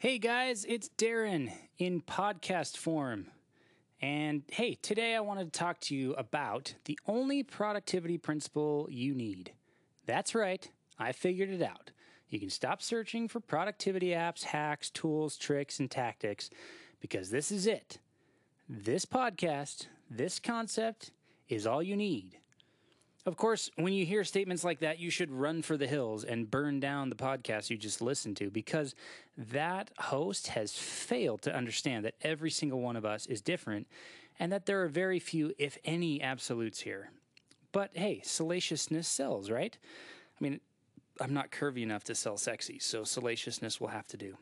Hey guys, it's Darren in podcast form. And hey, today I wanted to talk to you about the only productivity principle you need. That's right, I figured it out. You can stop searching for productivity apps, hacks, tools, tricks, and tactics because this is it. This podcast, this concept is all you need. Of course, when you hear statements like that, you should run for the hills and burn down the podcast you just listened to because that host has failed to understand that every single one of us is different and that there are very few, if any, absolutes here. But hey, salaciousness sells, right? I mean, I'm not curvy enough to sell sexy, so salaciousness will have to do.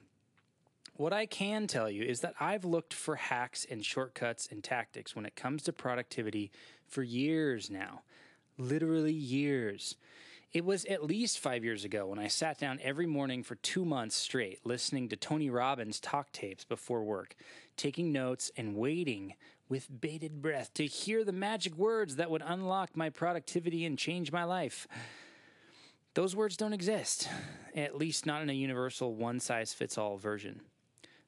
What I can tell you is that I've looked for hacks and shortcuts and tactics when it comes to productivity for years now literally years. It was at least five years ago when I sat down every morning for two months straight, listening to Tony Robbins talk tapes before work, taking notes and waiting with bated breath to hear the magic words that would unlock my productivity and change my life. Those words don't exist, at least not in a universal one size fits all version.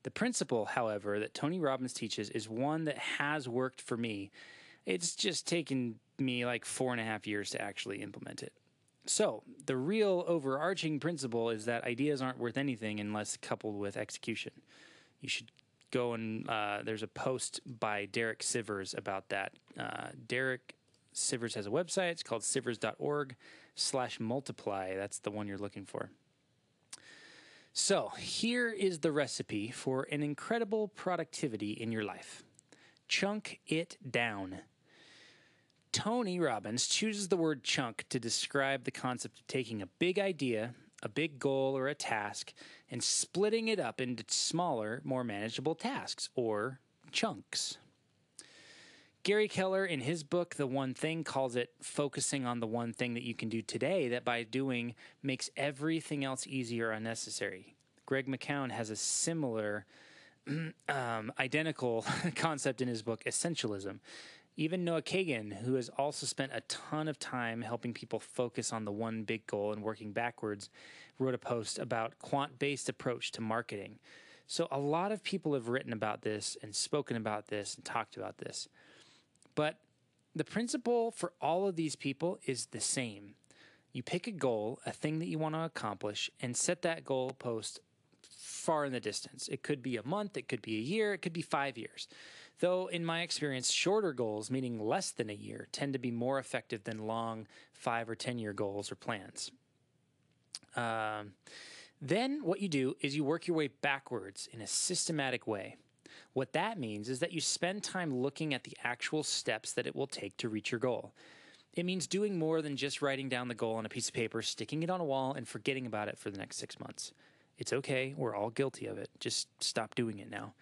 The principle, however, that Tony Robbins teaches is one that has worked for me. It's just taken me like four and a half years to actually implement it. So, the real overarching principle is that ideas aren't worth anything unless coupled with execution. You should go and uh, there's a post by Derek Sivers about that. Uh, Derek Sivers has a website. It's called sivers.org slash multiply. That's the one you're looking for. So, here is the recipe for an incredible productivity in your life chunk it down. Tony Robbins chooses the word chunk to describe the concept of taking a big idea, a big goal, or a task and splitting it up into smaller, more manageable tasks, or chunks. Gary Keller, in his book, The One Thing, calls it focusing on the one thing that you can do today that by doing makes everything else easier or unnecessary. Greg McKeown has a similar, um, identical concept in his book, Essentialism. Even Noah Kagan, who has also spent a ton of time helping people focus on the one big goal and working backwards, wrote a post about quant-based approach to marketing. So a lot of people have written about this and spoken about this and talked about this. But the principle for all of these people is the same. You pick a goal, a thing that you want to accomplish, and set that goal post far in the distance. It could be a month, it could be a year, it could be five years. Though, in my experience, shorter goals, meaning less than a year, tend to be more effective than long five or 10 year goals or plans. Um, then, what you do is you work your way backwards in a systematic way. What that means is that you spend time looking at the actual steps that it will take to reach your goal. It means doing more than just writing down the goal on a piece of paper, sticking it on a wall, and forgetting about it for the next six months. It's okay. We're all guilty of it. Just stop doing it now.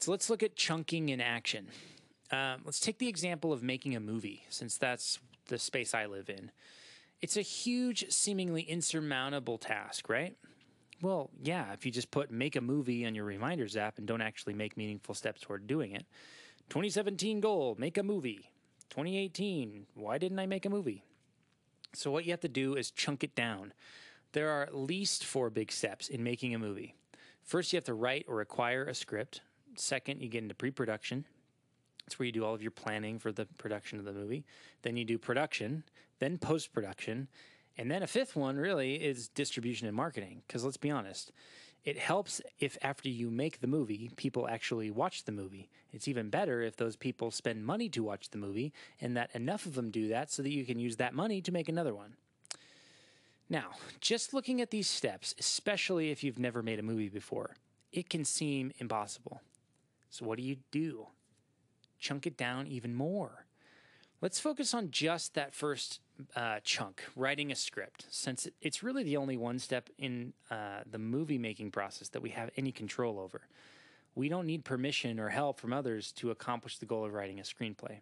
So let's look at chunking in action. Um, let's take the example of making a movie, since that's the space I live in. It's a huge, seemingly insurmountable task, right? Well, yeah, if you just put make a movie on your reminders app and don't actually make meaningful steps toward doing it. 2017 goal, make a movie. 2018, why didn't I make a movie? So, what you have to do is chunk it down. There are at least four big steps in making a movie. First, you have to write or acquire a script. Second, you get into pre production. That's where you do all of your planning for the production of the movie. Then you do production, then post production. And then a fifth one really is distribution and marketing. Because let's be honest, it helps if after you make the movie, people actually watch the movie. It's even better if those people spend money to watch the movie and that enough of them do that so that you can use that money to make another one. Now, just looking at these steps, especially if you've never made a movie before, it can seem impossible. So, what do you do? Chunk it down even more. Let's focus on just that first uh, chunk, writing a script, since it's really the only one step in uh, the movie making process that we have any control over. We don't need permission or help from others to accomplish the goal of writing a screenplay.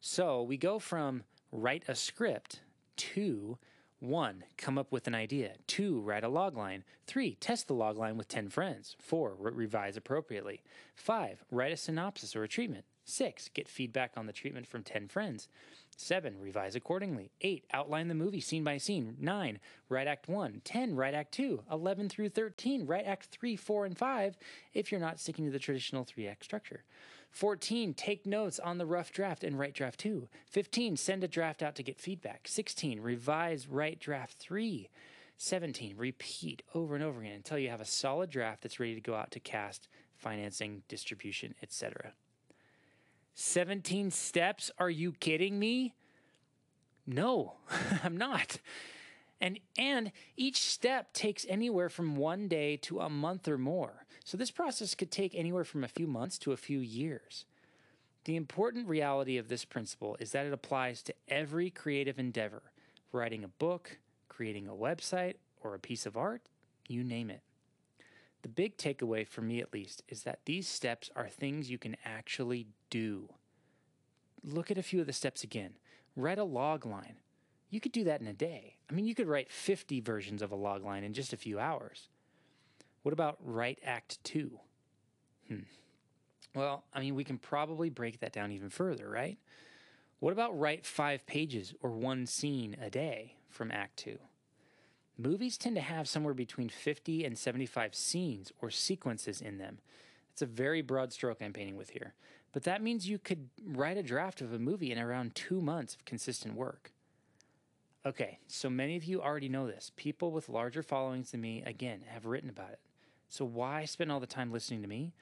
So we go from write a script to one, come up with an idea. Two, write a log line. Three, test the log line with 10 friends. Four, re- revise appropriately. Five, write a synopsis or a treatment. Six, get feedback on the treatment from 10 friends. Seven, revise accordingly. Eight, outline the movie scene by scene. Nine, write act one. 10, write act two. 11 through 13, write act three, four, and five if you're not sticking to the traditional three act structure. 14, take notes on the rough draft and write draft two. 15, send a draft out to get feedback. 16, revise, write draft three. 17, repeat over and over again until you have a solid draft that's ready to go out to cast, financing, distribution, etc. 17 steps? Are you kidding me? No, I'm not. And and each step takes anywhere from 1 day to a month or more. So this process could take anywhere from a few months to a few years. The important reality of this principle is that it applies to every creative endeavor, writing a book, creating a website, or a piece of art, you name it. The big takeaway for me, at least, is that these steps are things you can actually do. Look at a few of the steps again. Write a log line. You could do that in a day. I mean, you could write 50 versions of a log line in just a few hours. What about write Act 2? Hmm. Well, I mean, we can probably break that down even further, right? What about write five pages or one scene a day from Act 2? Movies tend to have somewhere between 50 and 75 scenes or sequences in them. It's a very broad stroke I'm painting with here. But that means you could write a draft of a movie in around two months of consistent work. Okay, so many of you already know this. People with larger followings than me, again, have written about it. So why spend all the time listening to me?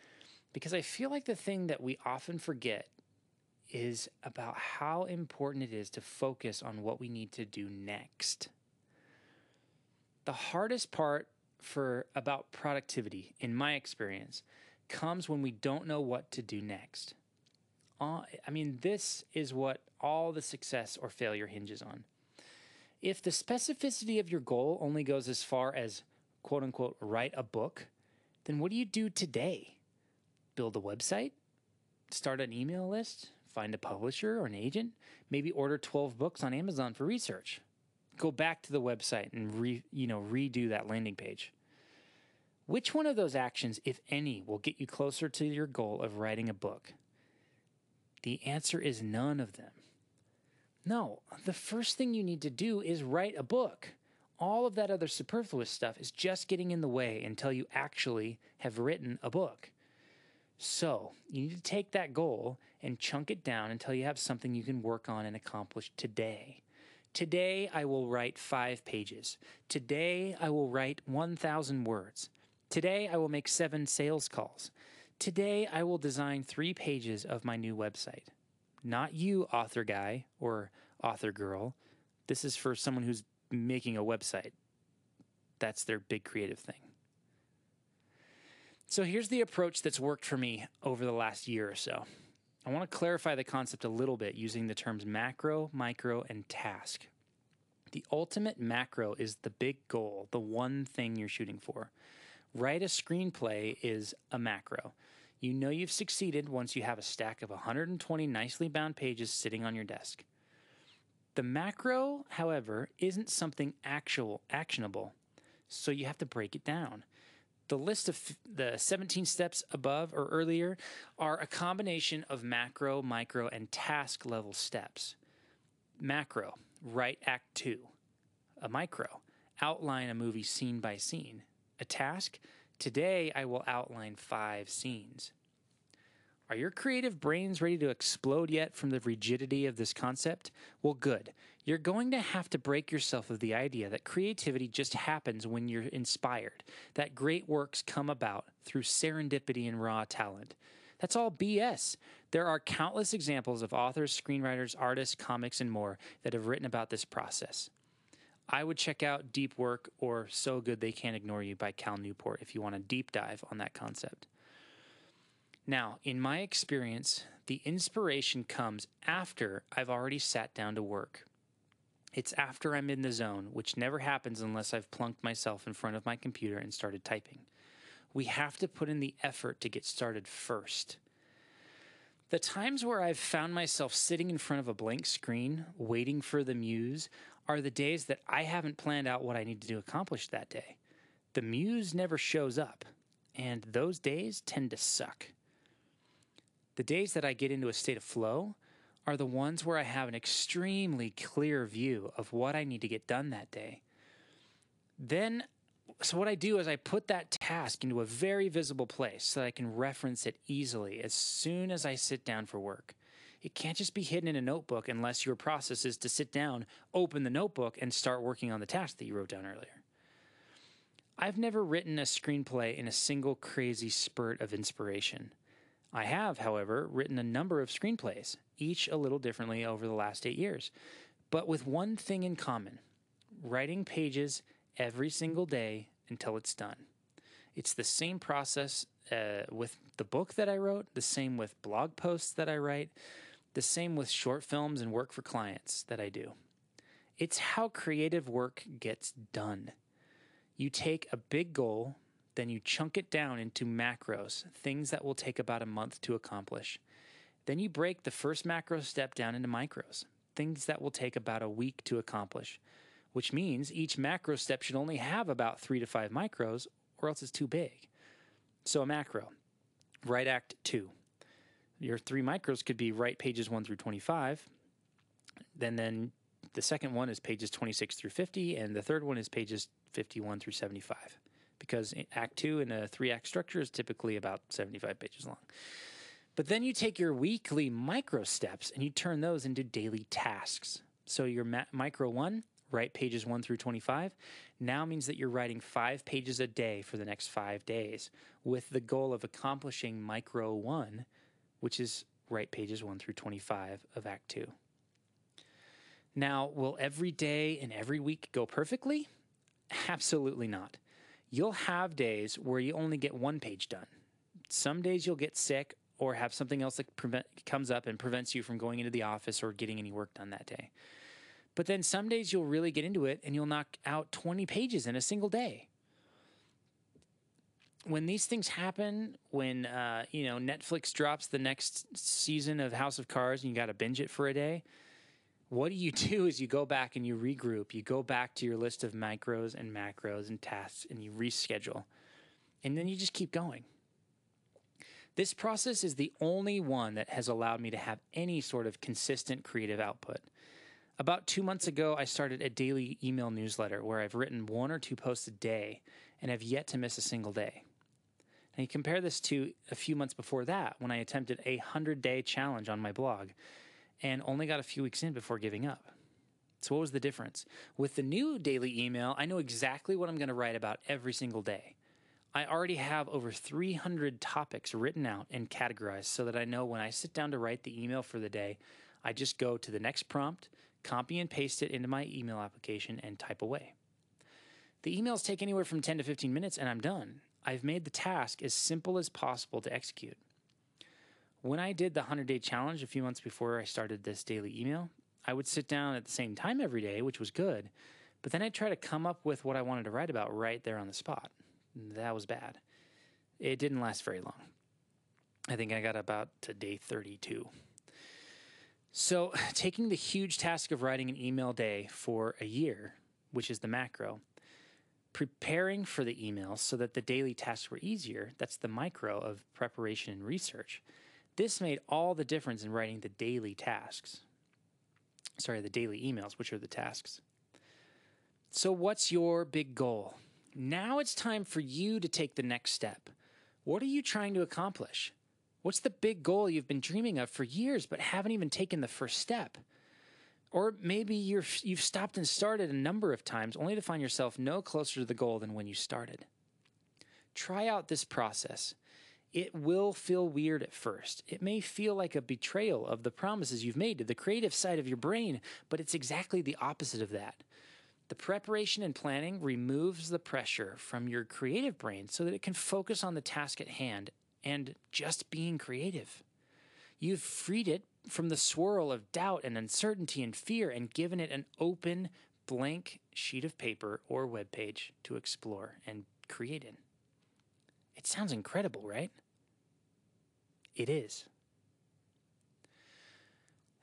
Because I feel like the thing that we often forget is about how important it is to focus on what we need to do next. The hardest part for about productivity, in my experience, comes when we don't know what to do next. Uh, I mean, this is what all the success or failure hinges on. If the specificity of your goal only goes as far as quote unquote write a book, then what do you do today? Build a website? Start an email list? Find a publisher or an agent? Maybe order 12 books on Amazon for research go back to the website and re, you know redo that landing page. Which one of those actions, if any, will get you closer to your goal of writing a book? The answer is none of them. No, the first thing you need to do is write a book. All of that other superfluous stuff is just getting in the way until you actually have written a book. So, you need to take that goal and chunk it down until you have something you can work on and accomplish today. Today I will write five pages. Today I will write 1,000 words. Today I will make seven sales calls. Today I will design three pages of my new website. Not you, author guy or author girl. This is for someone who's making a website. That's their big creative thing. So here's the approach that's worked for me over the last year or so. I want to clarify the concept a little bit using the terms macro, micro, and task. The ultimate macro is the big goal, the one thing you're shooting for. Write a screenplay is a macro. You know you've succeeded once you have a stack of 120 nicely bound pages sitting on your desk. The macro, however, isn't something actual actionable, so you have to break it down. The list of the 17 steps above or earlier are a combination of macro, micro, and task level steps. Macro, write Act 2. A micro, outline a movie scene by scene. A task, today I will outline five scenes. Are your creative brains ready to explode yet from the rigidity of this concept? Well, good. You're going to have to break yourself of the idea that creativity just happens when you're inspired, that great works come about through serendipity and raw talent. That's all BS. There are countless examples of authors, screenwriters, artists, comics, and more that have written about this process. I would check out Deep Work or So Good They Can't Ignore You by Cal Newport if you want a deep dive on that concept. Now, in my experience, the inspiration comes after I've already sat down to work. It's after I'm in the zone, which never happens unless I've plunked myself in front of my computer and started typing. We have to put in the effort to get started first. The times where I've found myself sitting in front of a blank screen, waiting for the muse, are the days that I haven't planned out what I need to accomplish that day. The muse never shows up, and those days tend to suck. The days that I get into a state of flow are the ones where I have an extremely clear view of what I need to get done that day. Then, so what I do is I put that task into a very visible place so that I can reference it easily as soon as I sit down for work. It can't just be hidden in a notebook unless your process is to sit down, open the notebook, and start working on the task that you wrote down earlier. I've never written a screenplay in a single crazy spurt of inspiration. I have, however, written a number of screenplays, each a little differently over the last eight years, but with one thing in common writing pages every single day until it's done. It's the same process uh, with the book that I wrote, the same with blog posts that I write, the same with short films and work for clients that I do. It's how creative work gets done. You take a big goal, then you chunk it down into macros, things that will take about a month to accomplish. Then you break the first macro step down into micros, things that will take about a week to accomplish, which means each macro step should only have about three to five micros, or else it's too big. So a macro, write act two. Your three micros could be write pages 1 through 25. Then then the second one is pages 26 through 50 and the third one is pages 51 through 75 because act 2 in a 3 act structure is typically about 75 pages long. But then you take your weekly micro steps and you turn those into daily tasks. So your ma- micro 1 write pages 1 through 25 now means that you're writing 5 pages a day for the next 5 days with the goal of accomplishing micro 1 which is write pages 1 through 25 of Act 2. Now, will every day and every week go perfectly? Absolutely not. You'll have days where you only get one page done. Some days you'll get sick or have something else that prevent, comes up and prevents you from going into the office or getting any work done that day. But then some days you'll really get into it and you'll knock out 20 pages in a single day when these things happen, when uh, you know Netflix drops the next season of House of Cards and you got to binge it for a day, what do you do? Is you go back and you regroup. You go back to your list of micros and macros and tasks, and you reschedule, and then you just keep going. This process is the only one that has allowed me to have any sort of consistent creative output. About two months ago, I started a daily email newsletter where I've written one or two posts a day and have yet to miss a single day. And you compare this to a few months before that when I attempted a 100 day challenge on my blog and only got a few weeks in before giving up. So, what was the difference? With the new daily email, I know exactly what I'm going to write about every single day. I already have over 300 topics written out and categorized so that I know when I sit down to write the email for the day, I just go to the next prompt, copy and paste it into my email application, and type away. The emails take anywhere from 10 to 15 minutes, and I'm done. I've made the task as simple as possible to execute. When I did the 100 day challenge a few months before I started this daily email, I would sit down at the same time every day, which was good, but then I'd try to come up with what I wanted to write about right there on the spot. That was bad. It didn't last very long. I think I got about to day 32. So, taking the huge task of writing an email day for a year, which is the macro, preparing for the emails so that the daily tasks were easier. That's the micro of preparation and research. This made all the difference in writing the daily tasks. Sorry, the daily emails, which are the tasks. So, what's your big goal? Now it's time for you to take the next step. What are you trying to accomplish? What's the big goal you've been dreaming of for years but haven't even taken the first step? Or maybe you're, you've stopped and started a number of times only to find yourself no closer to the goal than when you started. Try out this process. It will feel weird at first. It may feel like a betrayal of the promises you've made to the creative side of your brain, but it's exactly the opposite of that. The preparation and planning removes the pressure from your creative brain so that it can focus on the task at hand and just being creative. You've freed it from the swirl of doubt and uncertainty and fear and given it an open, blank sheet of paper or web page to explore and create in. It sounds incredible, right? It is.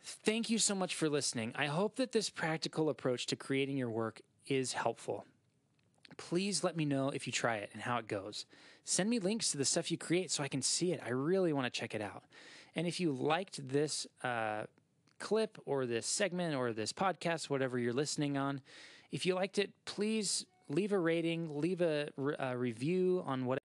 Thank you so much for listening. I hope that this practical approach to creating your work is helpful. Please let me know if you try it and how it goes. Send me links to the stuff you create so I can see it. I really want to check it out. And if you liked this uh, clip or this segment or this podcast, whatever you're listening on, if you liked it, please leave a rating, leave a, re- a review on what